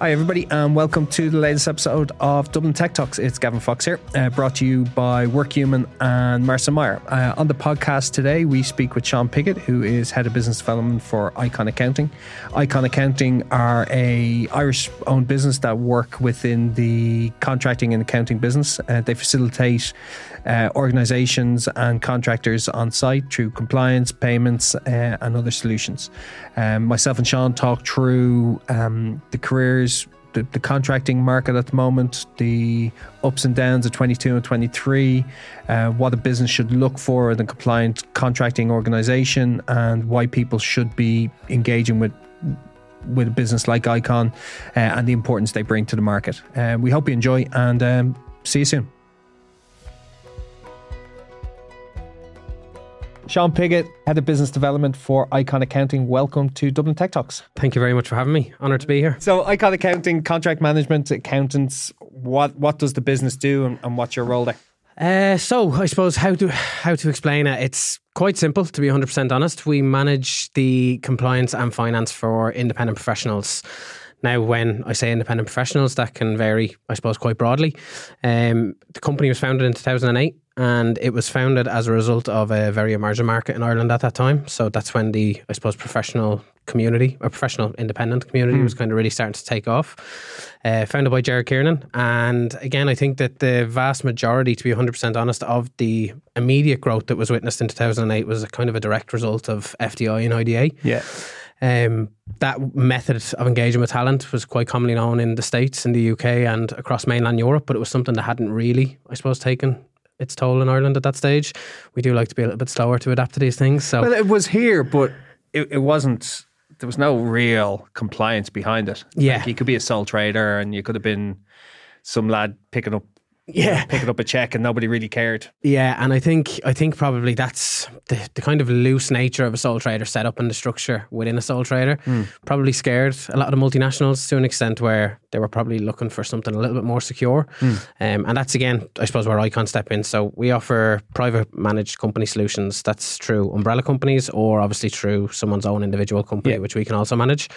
Hi, everybody, and welcome to the latest episode of Dublin Tech Talks. It's Gavin Fox here, uh, brought to you by Workhuman and Marcin Meyer. Uh, on the podcast today, we speak with Sean Piggott, who is head of business development for Icon Accounting. Icon Accounting are a Irish-owned business that work within the contracting and accounting business. Uh, they facilitate uh, organizations and contractors on site through compliance, payments, uh, and other solutions. Um, myself and Sean talk through um, the careers, the, the, contracting market at the moment, the ups and downs of 22 and 23, uh, what a business should look for in a compliant contracting organization, and why people should be engaging with with a business like Icon uh, and the importance they bring to the market. Uh, we hope you enjoy and um, see you soon. Sean Piggott, Head of Business Development for Icon Accounting. Welcome to Dublin Tech Talks. Thank you very much for having me. Honoured to be here. So, Icon Accounting, contract management, accountants. What what does the business do, and, and what's your role there? Uh, so, I suppose how to how to explain it. It's quite simple, to be 100% honest. We manage the compliance and finance for independent professionals. Now, when I say independent professionals, that can vary, I suppose, quite broadly. Um, the company was founded in 2008 and it was founded as a result of a very emerging market in Ireland at that time. So that's when the, I suppose, professional community or professional independent community mm. was kind of really starting to take off. Uh, founded by Jared Kiernan. And again, I think that the vast majority, to be 100% honest, of the immediate growth that was witnessed in 2008 was a kind of a direct result of FDI and IDA. Yeah. Um, that method of engaging with talent was quite commonly known in the States, in the UK, and across mainland Europe, but it was something that hadn't really, I suppose, taken its toll in Ireland at that stage. We do like to be a little bit slower to adapt to these things. So well, it was here, but it, it wasn't. There was no real compliance behind it. Yeah, like you could be a sole trader, and you could have been some lad picking up yeah, picking up a check and nobody really cared. Yeah, and I think I think probably that's the, the kind of loose nature of a sole trader set up in the structure within a sole trader. Mm. Probably scared a lot of the multinationals to an extent where they were probably looking for something a little bit more secure. Mm. Um, and that's again, I suppose, where Icon step in. So we offer private managed company solutions. That's through umbrella companies or obviously through someone's own individual company, yeah. which we can also manage.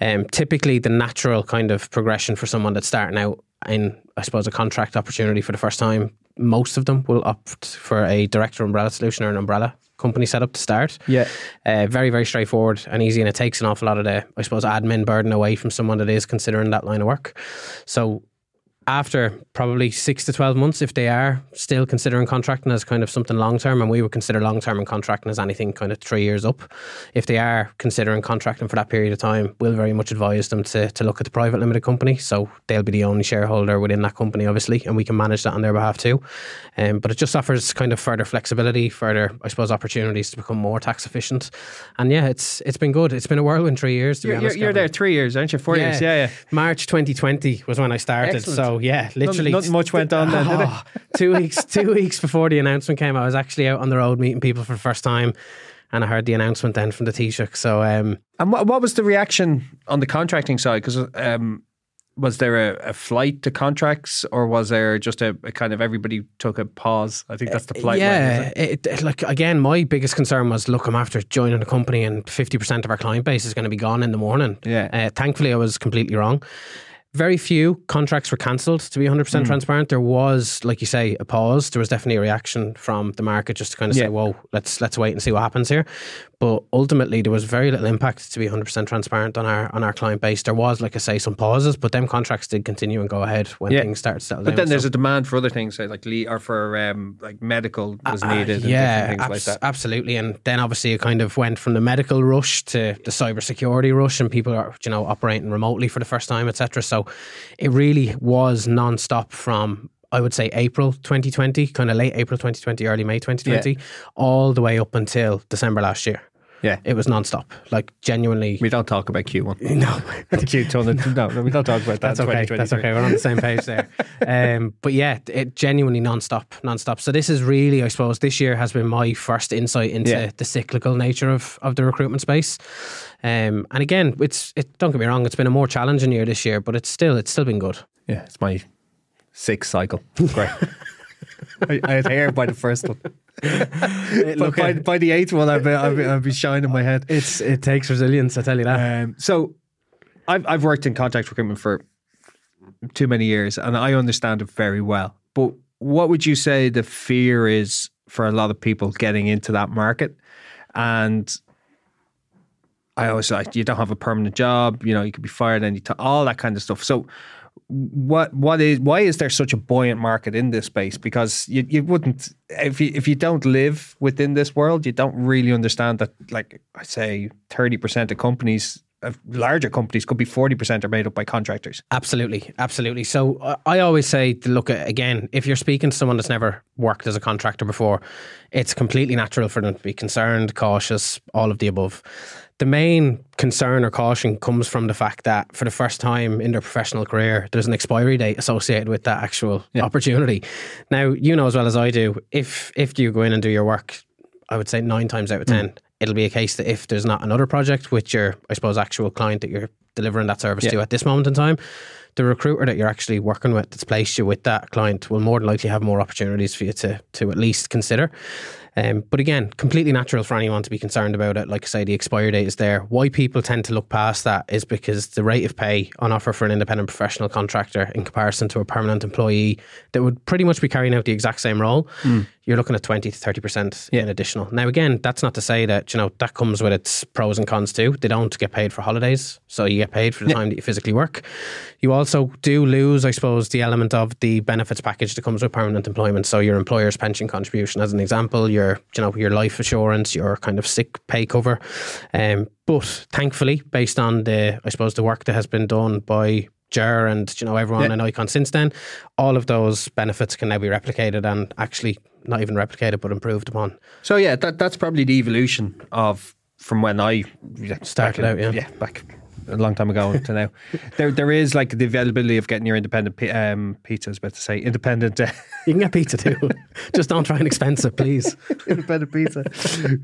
Um, typically, the natural kind of progression for someone that's starting out in, I suppose, a contract opportunity for the first time, most of them will opt for a director umbrella solution or an umbrella company setup to start. Yeah. Uh, very, very straightforward and easy. And it takes an awful lot of the, I suppose, admin burden away from someone that is considering that line of work. So after probably six to 12 months, if they are still considering contracting as kind of something long term, and we would consider long term and contracting as anything kind of three years up, if they are considering contracting for that period of time, we'll very much advise them to, to look at the private limited company. So they'll be the only shareholder within that company, obviously, and we can manage that on their behalf too. Um, but it just offers kind of further flexibility, further, I suppose, opportunities to become more tax efficient. And yeah, it's it's been good. It's been a whirlwind three years, to you're, be honest. You're, there three years, aren't you? Four yeah. years, yeah, yeah. March 2020 was when I started. Excellent. So yeah, literally. not much went on then, did it? two weeks, two weeks before the announcement came, I was actually out on the road meeting people for the first time, and I heard the announcement then from the Taoiseach. So, um, and what, what was the reaction on the contracting side? Because um, was there a, a, flight to contracts, or was there just a, a, kind of everybody took a pause? I think that's the flight. Yeah, it? It, like again, my biggest concern was look, I'm after joining a company, and fifty percent of our client base is going to be gone in the morning. Yeah. Uh, thankfully, I was completely wrong. Very few contracts were cancelled, to be 100% mm. transparent. There was, like you say, a pause. There was definitely a reaction from the market just to kind of yeah. say, whoa, let's, let's wait and see what happens here. But ultimately, there was very little impact, to be 100% transparent, on our on our client base. There was, like I say, some pauses, but them contracts did continue and go ahead when yeah. things started settle but down. Then there's so, a demand for other things, like or for um, like medical was uh, needed. yeah, abs- like absolutely. And then obviously it kind of went from the medical rush to the cybersecurity rush, and people are you know operating remotely for the first time, etc. So it really was non-stop from I would say April 2020, kind of late April 2020, early May 2020, yeah. all the way up until December last year. Yeah. It was non-stop. Like genuinely. We don't talk about Q1. No. Q2. No, no, we don't talk about that. That's okay. That's okay. We're on the same page there. um, but yeah, it genuinely non-stop, non-stop. So this is really, I suppose, this year has been my first insight into yeah. the cyclical nature of, of the recruitment space. Um, and again, it's it, don't get me wrong, it's been a more challenging year this year, but it's still it's still been good. Yeah, it's my sixth cycle. great. I, I had hair by the first one. but by, by, the eighth one, I'll be, I'll be shining my head. It's it takes resilience, I tell you that. Um, so I've I've worked in contract recruitment for too many years, and I understand it very well. But what would you say the fear is for a lot of people getting into that market? And I always like you don't have a permanent job, you know, you could be fired any time, all that kind of stuff. So what what is why is there such a buoyant market in this space? Because you, you wouldn't if you if you don't live within this world, you don't really understand that like I say thirty percent of companies of larger companies could be 40% are made up by contractors. Absolutely, absolutely. So I always say to look at again, if you're speaking to someone that's never worked as a contractor before, it's completely natural for them to be concerned, cautious, all of the above. The main concern or caution comes from the fact that for the first time in their professional career, there's an expiry date associated with that actual yeah. opportunity. Now, you know as well as I do, if if you go in and do your work, I would say nine times out of ten, mm it'll be a case that if there's not another project with your, I suppose, actual client that you're delivering that service yeah. to at this moment in time, the recruiter that you're actually working with that's placed you with that client will more than likely have more opportunities for you to to at least consider. Um, but again, completely natural for anyone to be concerned about it. Like I say, the expiry date is there. Why people tend to look past that is because the rate of pay on offer for an independent professional contractor in comparison to a permanent employee that would pretty much be carrying out the exact same role, mm. you're looking at 20 to 30% yeah. in additional. Now, again, that's not to say that, you know, that comes with its pros and cons too. They don't get paid for holidays, so you get paid for the yeah. time that you physically work. You also do lose, I suppose, the element of the benefits package that comes with permanent employment. So your employer's pension contribution, as an example, your your you know your life assurance, your kind of sick pay cover. Um, but thankfully, based on the I suppose the work that has been done by Jer and you know everyone yeah. in Icon since then, all of those benefits can now be replicated and actually not even replicated but improved upon. So yeah, that that's probably the evolution of from when I started out. Yeah, yeah, back a long time ago to now. There, there is like the availability of getting your independent um, pizza. I was about to say independent. Uh, you can get pizza too. Just don't try and expense it, please. independent pizza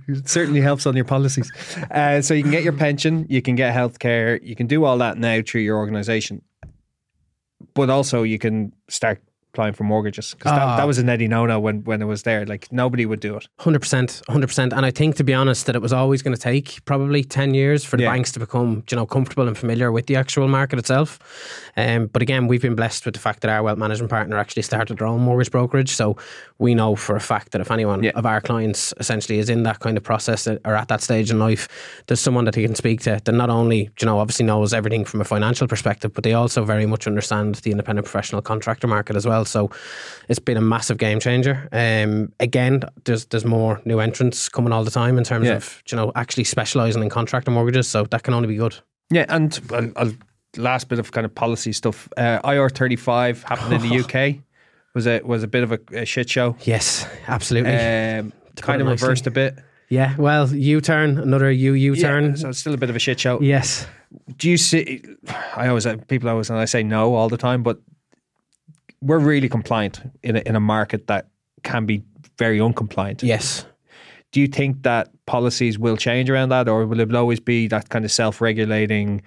it certainly helps on your policies. Uh, so you can get your pension, you can get healthcare, you can do all that now through your organisation. But also, you can start applying for mortgages because that, that, ah. was an Eddie no when when it was there. Like nobody would do it. Hundred percent, hundred percent. And I think to be honest, that it was always going to take probably ten years for the yeah. banks to become you know comfortable and familiar with the actual market itself. Um, but again, we've been blessed with the fact that our wealth management partner actually started their own mortgage brokerage, so we know for a fact that if anyone yeah. of our clients essentially is in that kind of process or at that stage in life, there's someone that he can speak to that not only you know obviously knows everything from a financial perspective, but they also very much understand the independent professional contractor market as well. So it's been a massive game changer. Um, again, there's there's more new entrants coming all the time in terms yeah. of you know actually specialising in contractor mortgages. So that can only be good. Yeah, and I'll, last bit of kind of policy stuff. Uh, IR thirty five happened in the UK. Was a was a bit of a, a shit show. Yes, absolutely. Um, kind of reversed a bit. Yeah, well, U turn, another U U turn. Yeah, so it's still a bit of a shit show. Yes. Do you see? I always people always and I say no all the time, but we're really compliant in a, in a market that can be very uncompliant. Yes. Do you think that policies will change around that, or will it always be that kind of self-regulating,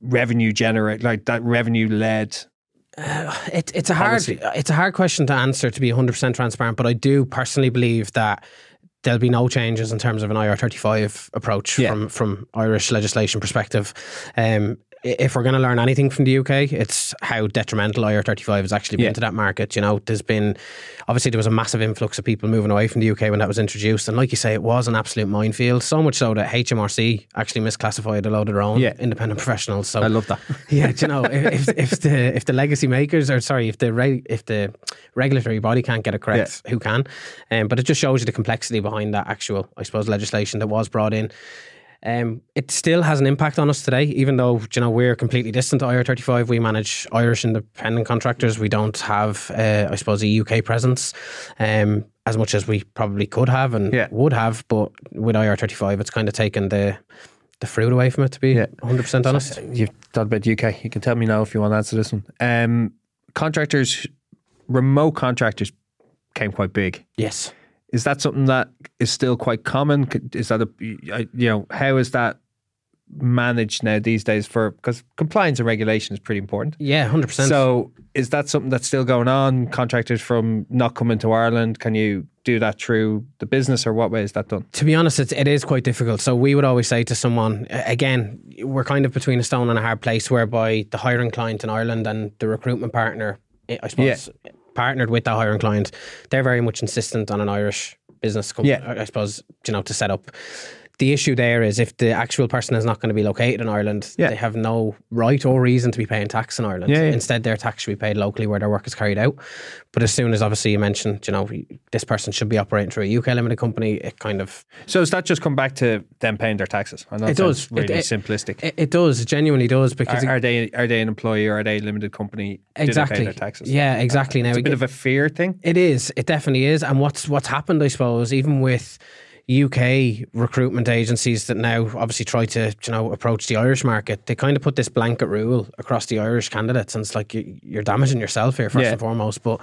revenue generate like that revenue led? Uh, it, it's a policy? hard it's a hard question to answer to be 100% transparent but I do personally believe that there'll be no changes in terms of an IR35 approach yeah. from from Irish legislation perspective. Um, if we're going to learn anything from the UK, it's how detrimental IR35 has actually been yeah. to that market. You know, there's been obviously there was a massive influx of people moving away from the UK when that was introduced, and like you say, it was an absolute minefield. So much so that HMRC actually misclassified a load of their own yeah. independent professionals. So I love that. yeah, you know, if, if the if the legacy makers or sorry, if the re, if the regulatory body can't get it correct, yeah. who can? Um, but it just shows you the complexity behind that actual, I suppose, legislation that was brought in. Um, it still has an impact on us today, even though you know we're completely distant to IR35. We manage Irish independent contractors. We don't have, uh, I suppose, a UK presence um, as much as we probably could have and yeah. would have. But with IR35, it's kind of taken the the fruit away from it. To be yeah. 100% honest, so you've talked about the UK. You can tell me now if you want to answer this one. Um, contractors, remote contractors, came quite big. Yes is that something that is still quite common? Is that a you know how is that managed now these days for because compliance and regulation is pretty important. Yeah, hundred percent. So is that something that's still going on? Contractors from not coming to Ireland, can you do that through the business, or what way is that done? To be honest, it's, it is quite difficult. So we would always say to someone, again, we're kind of between a stone and a hard place, whereby the hiring client in Ireland and the recruitment partner, eh, I suppose, yeah. Partnered with the hiring client, they're very much insistent on an Irish business company. Yeah. I suppose you know to set up the issue there is if the actual person is not going to be located in Ireland, yeah. they have no right or reason to be paying tax in Ireland. Yeah, yeah. Instead, their tax should be paid locally where their work is carried out. But as soon as obviously you mentioned, you know, this person should be operating through a UK limited company, it kind of. So does that just come back to them paying their taxes? it does. Really it, it, simplistic. It, it, does. It genuinely does because are, are, they are they an employee or are they a limited company? Exactly. their taxes? Yeah, exactly. Uh, now it's a bit of a fear thing. It is. It definitely is. And what's what's happened, I suppose, even with UK recruitment agencies that now obviously try to you know approach the Irish market, they kind of put this blanket rule across the Irish candidates, and it's like you're damaging yourself here first yeah. and foremost. But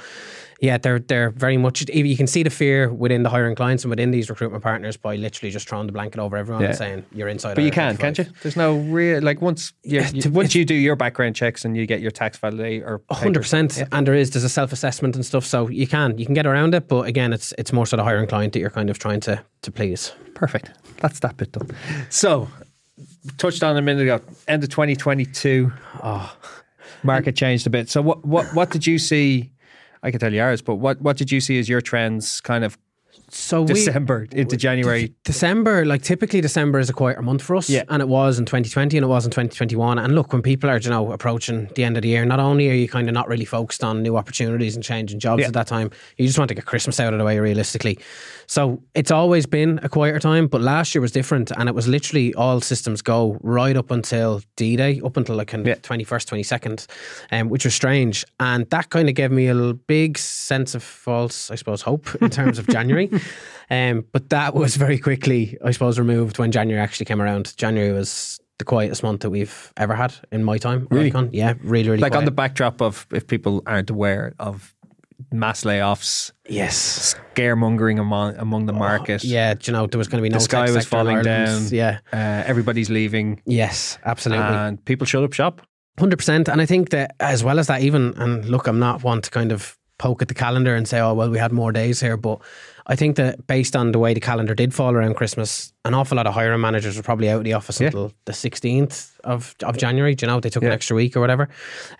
yeah, they're they're very much. You can see the fear within the hiring clients and within these recruitment partners by literally just throwing the blanket over everyone yeah. and saying you're inside. But you can, can't you? There's no real like once you, you once you do your background checks and you get your tax validate or hundred percent, and there is there's a self assessment and stuff, so you can you can get around it. But again, it's it's more sort of hiring client that you're kind of trying to to please. Perfect. That's that bit done. So touched on a minute ago, end of 2022. Oh, market changed a bit. So what what what did you see? I can tell you ours, but what, what did you see as your trends kind of so December we, into January. December, like typically December is a quieter month for us, yeah. and it was in 2020 and it was in 2021. And look, when people are you know approaching the end of the year, not only are you kind of not really focused on new opportunities and changing jobs yeah. at that time, you just want to get Christmas out of the way realistically. So it's always been a quieter time, but last year was different, and it was literally all systems go right up until D Day, up until like yeah. 21st, 22nd, um, which was strange, and that kind of gave me a big sense of false, I suppose, hope in terms of January. Um, but that was very quickly, I suppose, removed when January actually came around. January was the quietest month that we've ever had in my time. Really? Yeah, really, really Like quiet. on the backdrop of, if people aren't aware of mass layoffs. Yes. Scaremongering among among the oh, market. Oh, yeah, you know, there was going to be no The sky was falling down. Yeah. Uh, everybody's leaving. Yes, absolutely. And people shut up shop. 100%. And I think that as well as that, even, and look, I'm not one to kind of poke at the calendar and say, oh, well, we had more days here. But I think that based on the way the calendar did fall around Christmas, an awful lot of hiring managers were probably out of the office yeah. until the 16th of, of January. Do you know, they took yeah. an extra week or whatever.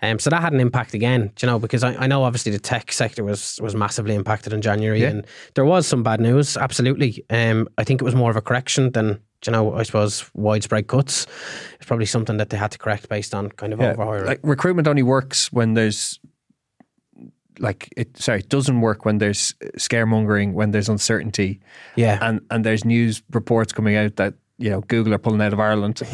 Um, so that had an impact again, do you know, because I, I know obviously the tech sector was was massively impacted in January yeah. and there was some bad news, absolutely. Um, I think it was more of a correction than you know, I suppose widespread cuts. It's probably something that they had to correct based on kind of yeah, overhiring. Like recruitment only works when there's like it sorry it doesn't work when there's scaremongering when there's uncertainty. Yeah. And and there's news reports coming out that you know Google are pulling out of Ireland.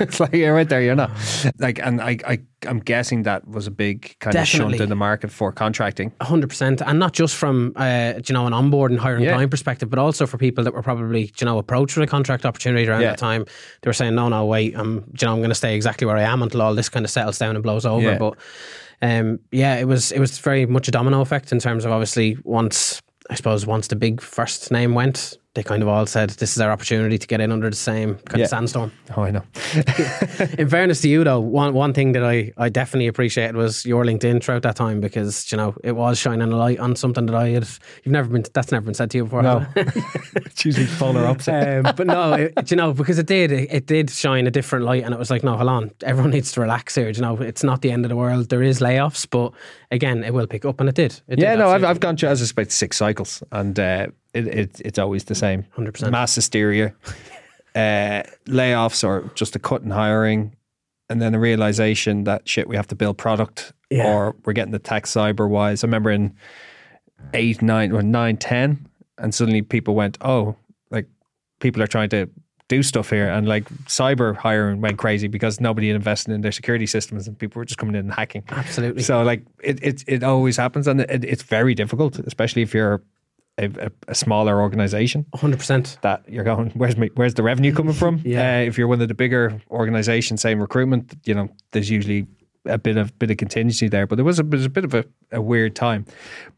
It's like you're right there you're not. Like and I, I I'm guessing that was a big kind Definitely. of shunt in the market for contracting. 100% and not just from uh, you know an onboard and hiring yeah. client perspective but also for people that were probably you know approached with a contract opportunity around yeah. that time. They were saying no no wait I'm you know I'm going to stay exactly where I am until all this kind of settles down and blows over. Yeah. but um, yeah, it was it was very much a domino effect in terms of obviously once I suppose once the big first name went, they kind of all said this is our opportunity to get in under the same kind yeah. of sandstorm. Oh, I know. in fairness to you, though, one one thing that I, I definitely appreciated was your LinkedIn throughout that time because you know it was shining a light on something that I had. You've never been. That's never been said to you before. No, it's usually polar opposite. Um, but no, it, you know, because it did. It, it, did shine a different light, and it was like, no, hold on, everyone needs to relax here. You know, it's not the end of the world. There is layoffs, but again, it will pick up, and it did. It yeah, did, no, I've, I've gone through as about six cycles, and. Uh, it, it, it's always the same. 100%. Mass hysteria, uh, layoffs, or just a cut in hiring, and then the realization that shit, we have to build product, yeah. or we're getting the tech cyber wise. I remember in eight, nine, or nine, ten, and suddenly people went, oh, like people are trying to do stuff here, and like cyber hiring went crazy because nobody had invested in their security systems, and people were just coming in and hacking. Absolutely. So like it it, it always happens, and it, it's very difficult, especially if you're a, a, smaller organization. 100%. That you're going, where's my, where's the revenue coming from? yeah. Uh, if you're one of the bigger organizations, same recruitment, you know, there's usually a bit of bit of contingency there. But there was a, was a bit of a, a weird time.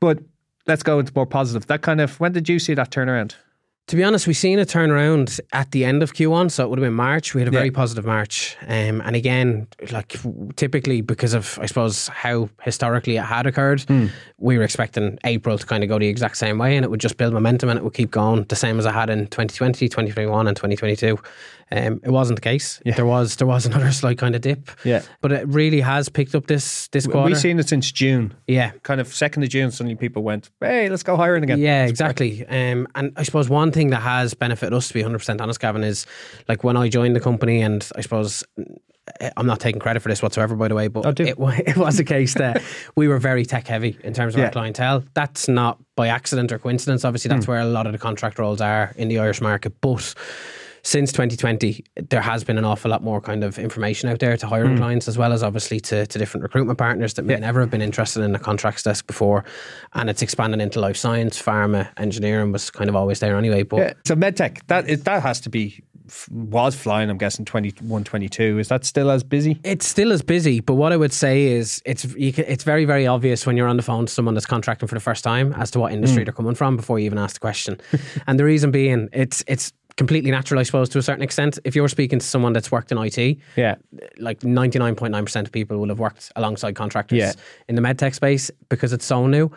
But let's go into more positive. That kind of when did you see that turnaround? To be honest, we've seen a turnaround at the end of Q1, so it would have been March. We had a very Yeah. positive March, um, and again, like typically because of I suppose how historically it had occurred, Hmm. we were expecting April to kind of go the exact same way, and it would just build momentum and it would keep going the same as it had in 2020, 2021, and 2022. Um, it wasn't the case. Yeah. There was there was another slight kind of dip, Yeah. but it really has picked up this this quarter. We've seen it since June. yeah, Kind of second of June, suddenly people went, "Hey, let's go hiring again." Yeah, exactly. Um, and I suppose one thing that has benefited us, to be 100% honest, Gavin, is like when I joined the company, and I suppose eh, I'm not taking credit for this whatsoever, by the way, but Oh, it, it was a case that we were very tech heavy in terms of Yeah. our clientele. That's not by accident or coincidence. Obviously, that's Hmm. where a lot of the contract roles are in the Irish market. But since 2020, there has been an awful lot more kind of information out there to hiring clients, as well as obviously to, to different recruitment partners that may. Yeah. never have been interested in a contracts desk before. And it's expanding into life science, pharma, engineering was kind of always there anyway. But Yeah. So medtech that is, that has to be was flying. I'm guessing 21, 22. Is that still as busy? It's still as busy, but what I would say is it's you can, it's very very obvious when you're on the phone to someone that's contracting for the first time as to what Mm. industry they're coming from before you even ask the question. and the reason being, it's it's completely natural, I suppose, to a certain extent. If you're speaking to someone that's worked in IT, Yeah. like 99.9% of people will have worked alongside contractors Yeah. in the medtech space because it's so new.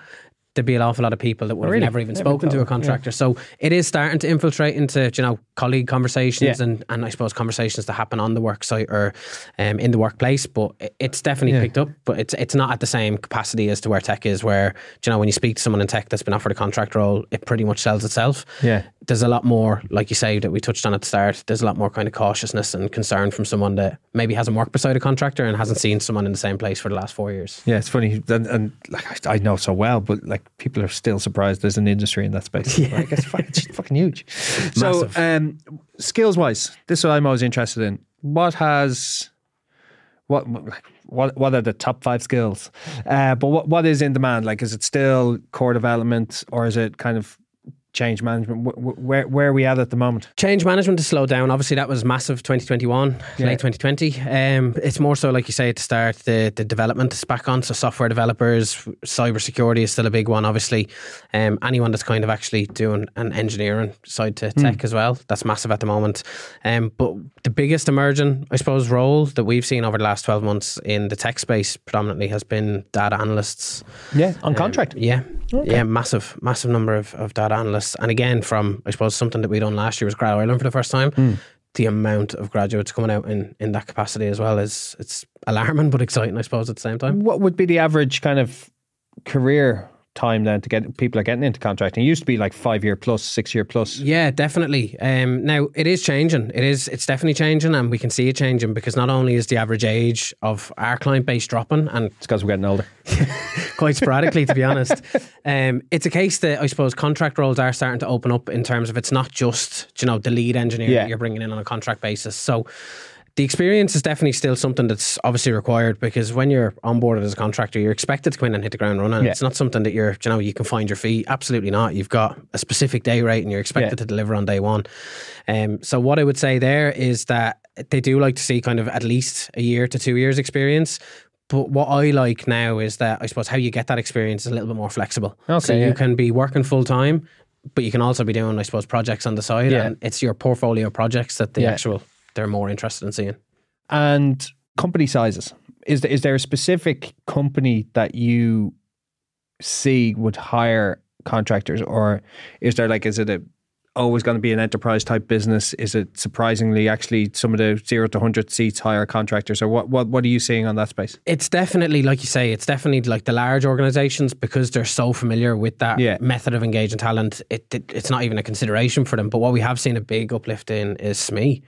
There'd be an awful lot of people that would have never even Never spoken to a thought, yeah. contractor. So it is starting to infiltrate into you know colleague conversations Yeah. and, and I suppose conversations that happen on the work site or um, in the workplace. But it's definitely Yeah. picked up. But it's it's not at the same capacity as to where tech is. Where you know when you speak to someone in tech that's been offered a contract role, it pretty much sells itself Yeah. there's a lot more, like you say, that we touched on at the start. There's a lot more kind of cautiousness and concern from someone that maybe hasn't worked beside a contractor and hasn't seen someone in the same place for the last four years. Yeah, it's funny, and, and like I I know so well, but like people are still surprised there's an industry in that space. Yeah, like, it's, fucking, it's fucking huge. So, um, skills wise, this is what I'm always interested in. What has what what what are the top five skills? Uh, but what what is in demand? Like, is it still core development, or is it kind of change management? Wh- wh- Where where are we at at the moment? Change management has slowed down. Obviously, that was massive 2021, Yeah. late 2020. Um, it's more so, like you say, at the start, the, the development is back on. So, software developers, cybersecurity is still a big one, obviously. Um, anyone that's kind of actually doing an engineering side to tech as well, that's massive at the moment. Um, but the biggest emerging, I suppose, role that we've seen over the last 12 months in the tech space predominantly has been data analysts. Yeah, on Um, contract. yeah. Yeah, massive, massive number of, of data analysts. And again, from I suppose something that we done last year was Grad Ireland for the first time. Hmm. The amount of graduates coming out in, in that capacity as well is it's alarming but exciting, I suppose, at the same time. What would be the average kind of career time then to get people are getting into contracting? It used to be like five year plus, six year plus. Yeah, definitely. Um, now it is changing. It is. It's definitely changing, and we can see it changing because not only is the average age of our client base dropping, and It's because we're getting older. quite sporadically, to be honest. Um, it's a case that I suppose contract roles are starting to open up in terms of it's not just you know the lead engineer Yeah. that you're bringing in on a contract basis. So the experience is definitely still something that's obviously required because when you're onboarded as a contractor, you're expected to come in and hit the ground running. Yeah. It's not something that you're you know you can find your feet. Absolutely not. You've got a specific day rate and you're expected Yeah. to deliver on day one. Um, so what I would say there is that they do like to see kind of at least a year to two years experience. But what I like now is that I suppose how you get that experience is a little bit more flexible. Okay, so yeah. you can be working full time, but you can also be doing, I suppose, projects on the side. Yeah. And it's your portfolio projects that the Yeah. actual they're more interested in seeing. And company sizes. Is there, is there a specific company that you see would hire contractors, or is there like is it a always going to be an enterprise type business? Is it surprisingly actually some of the zero to hundred seats hire contractors, or what what what are you seeing on that space? It's definitely, like you say, it's definitely like the large organizations because they're so familiar with that Yeah. method of engaging talent. It, it it's not even a consideration for them. But what we have seen a big uplift in is SME.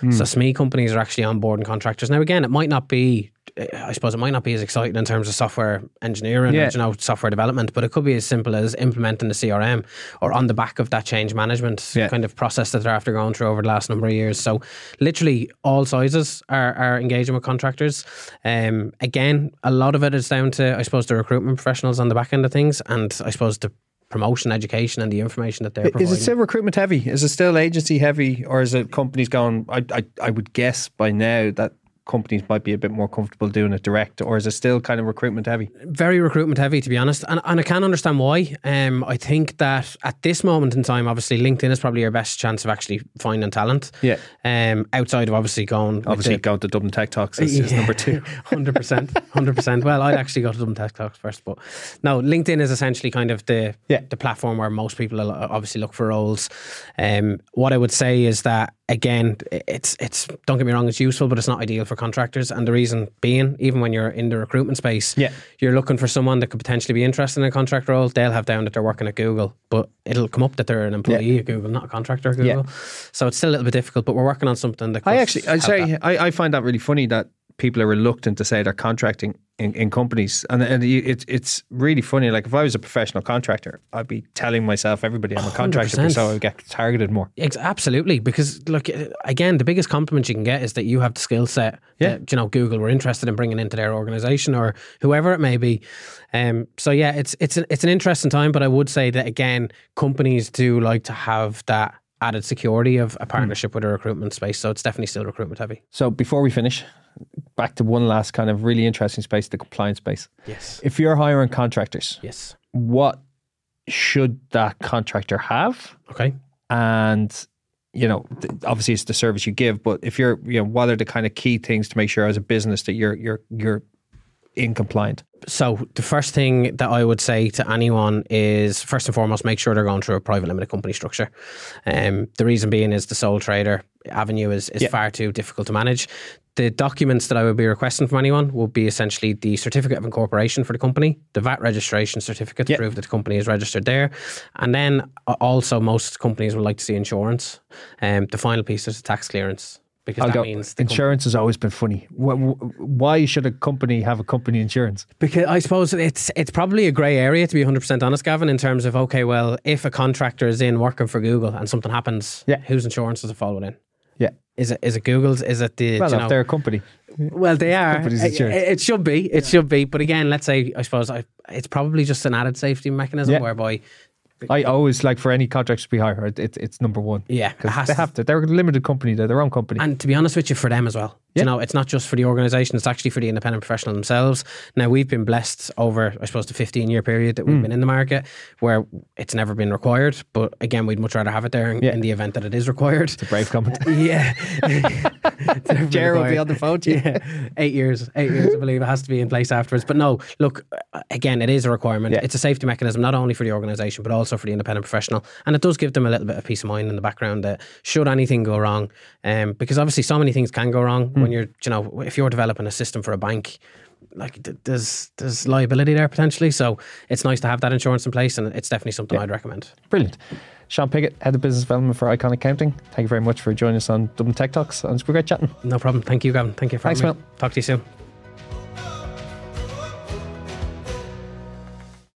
Hmm. So SME companies are actually onboarding contractors. Now, again, it might not be. I suppose it might not be as exciting in terms of software engineering, Yeah. or, you know, software development, but it could be as simple as implementing the CRM or on the back of that change management Yeah. kind of process that they're after going through over the last number of years. So, literally, all sizes are, are engaging with contractors. Um, again, a lot of it is down to, I suppose, the recruitment professionals on the back end of things, and I suppose the promotion, education, and the information that they're providing. Is it still recruitment heavy? Is it still agency heavy, or is it companies going? I I, I would guess by now that companies might be a bit more comfortable doing it direct, or is it still kind of recruitment heavy? Very recruitment heavy, to be honest, and, and I can understand why. Um, I think that at this moment in time, obviously LinkedIn is probably your best chance of actually finding talent. Yeah. Um, outside of obviously going, Obviously, the- going to Dublin Tech Talks is, is number two. Hundred percent, hundred percent. Well, I'd actually go to Dublin Tech Talks first, but no, LinkedIn is essentially kind of the Yeah. the platform where most people obviously look for roles. Um, what I would say is that again, it's it's don't get me wrong, it's useful, but it's not ideal for contractors. And the reason being, even when you're in the recruitment space, Yeah. you're looking for someone that could potentially be interested in a contract role. They'll have down that they're working at Google, but it'll come up that they're an employee at Google, not a contractor at Google. So it's still a little bit difficult, but we're working on something that. I actually, I say. I, I find that really funny that people are reluctant to say they're contracting in, in companies, and and you- it's it's really funny. Like if I was a professional contractor, I'd be telling myself, everybody, I'm a contractor, 100%. so I would get targeted more. Ex- Absolutely, because look again, the biggest compliment you can get is that you have the skill set Yeah. that you know Google were interested in bringing into their organization or whoever it may be. Um, so yeah, it's it's an, it's an interesting time, but I would say that again, companies do like to have that added security of a partnership with a recruitment space. So it's definitely still recruitment heavy. So before we finish, back to one last kind of really interesting space, the compliance space. Yes. If you're hiring contractors, Yes. what should that contractor have? Okay. and you know obviously it's the service you give but if you're you know what are the kind of key things to make sure as a business that you're you're you're in compliant So the first thing that I would say to anyone is first and foremost make sure they're going through a private limited company structure. Um, the reason being is the sole trader avenue is, is Yeah. far too difficult to manage. The documents that I would be requesting from anyone would be essentially the certificate of incorporation for the company, the VAT registration certificate to prove that the company is registered there, and then uh, also most companies would like to see insurance. Um, the final piece is the tax clearance because I'll that go means insurance has always been funny Wh- wh- why should a company have a company insurance Because I suppose it's it's probably a grey area to be 100% honest, Gavin, in terms of okay, well, if a contractor is in working for Google and something happens, Yeah. whose insurance does it fall within? Yeah Is it is it Google's? Is it the well you know, they're a company well they are. It, it- should be. It should be. But again, let's say I suppose I, it's probably just an added safety mechanism Yeah. whereby I always like for any contractors we hire it, it's it's number one yeah, because they to- have to they're a limited company they're their own company And to be honest with you, for them as well. Yeah. You know, it's not just for the organisation, it's actually for the independent professional themselves. Now, we've been blessed over, I suppose, the 15 year period that we've hmm. been in the market where it's never been required. But again, we'd much rather have it there in, Yeah. in the event that it is required. It's a brave comment yeah. Jer will be on the phone to you. Yeah. Eight years. Eight years, I believe it has to be in place afterwards. But no, look, again, it is a requirement. Yeah. It's a safety mechanism, not only for the organisation, but also for the independent professional. And it does give them a little bit of peace of mind in the background that should anything go wrong, um, because obviously so many things can go wrong Hmm. when you're, you know, if you're developing a system for a bank. Like there's there's liability there potentially, so it's nice to have that insurance in place, and it's definitely something I'd recommend. brilliant Sean Piggott head of business development for Icon Accounting. thank you very much for joining us on Dublin Tech Talks and it's been great chatting No problem. Thank you, Gavin. Thank you for Thanks, having me. Mel. Talk to you soon.